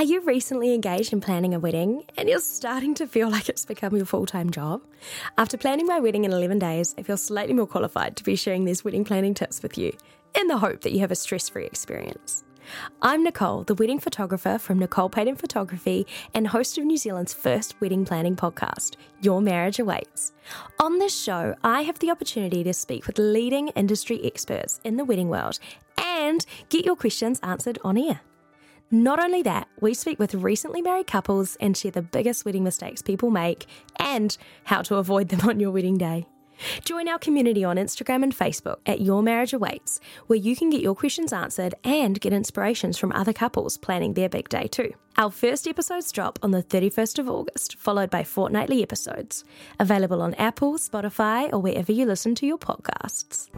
Are you recently engaged in planning a wedding and you're starting to feel like it's become your full time job? After planning my wedding in 11 days, I feel slightly more qualified to be sharing these wedding planning tips with you in the hope that you have a stress free experience. I'm Nicole, the wedding photographer from Nicole Paton Photography and host of New Zealand's first wedding planning podcast, Your Marriage Awaits. On this show, I have the opportunity to speak with leading industry experts in the wedding world and get your questions answered on air. Not only that, we speak with recently married couples and share the biggest wedding mistakes people make and how to avoid them on your wedding day. Join our community on Instagram and Facebook at Your Marriage Awaits, where you can get your questions answered and get inspirations from other couples planning their big day too. Our first episodes drop on the 31st of August, followed by fortnightly episodes. Available on Apple, Spotify, or wherever you listen to your podcasts.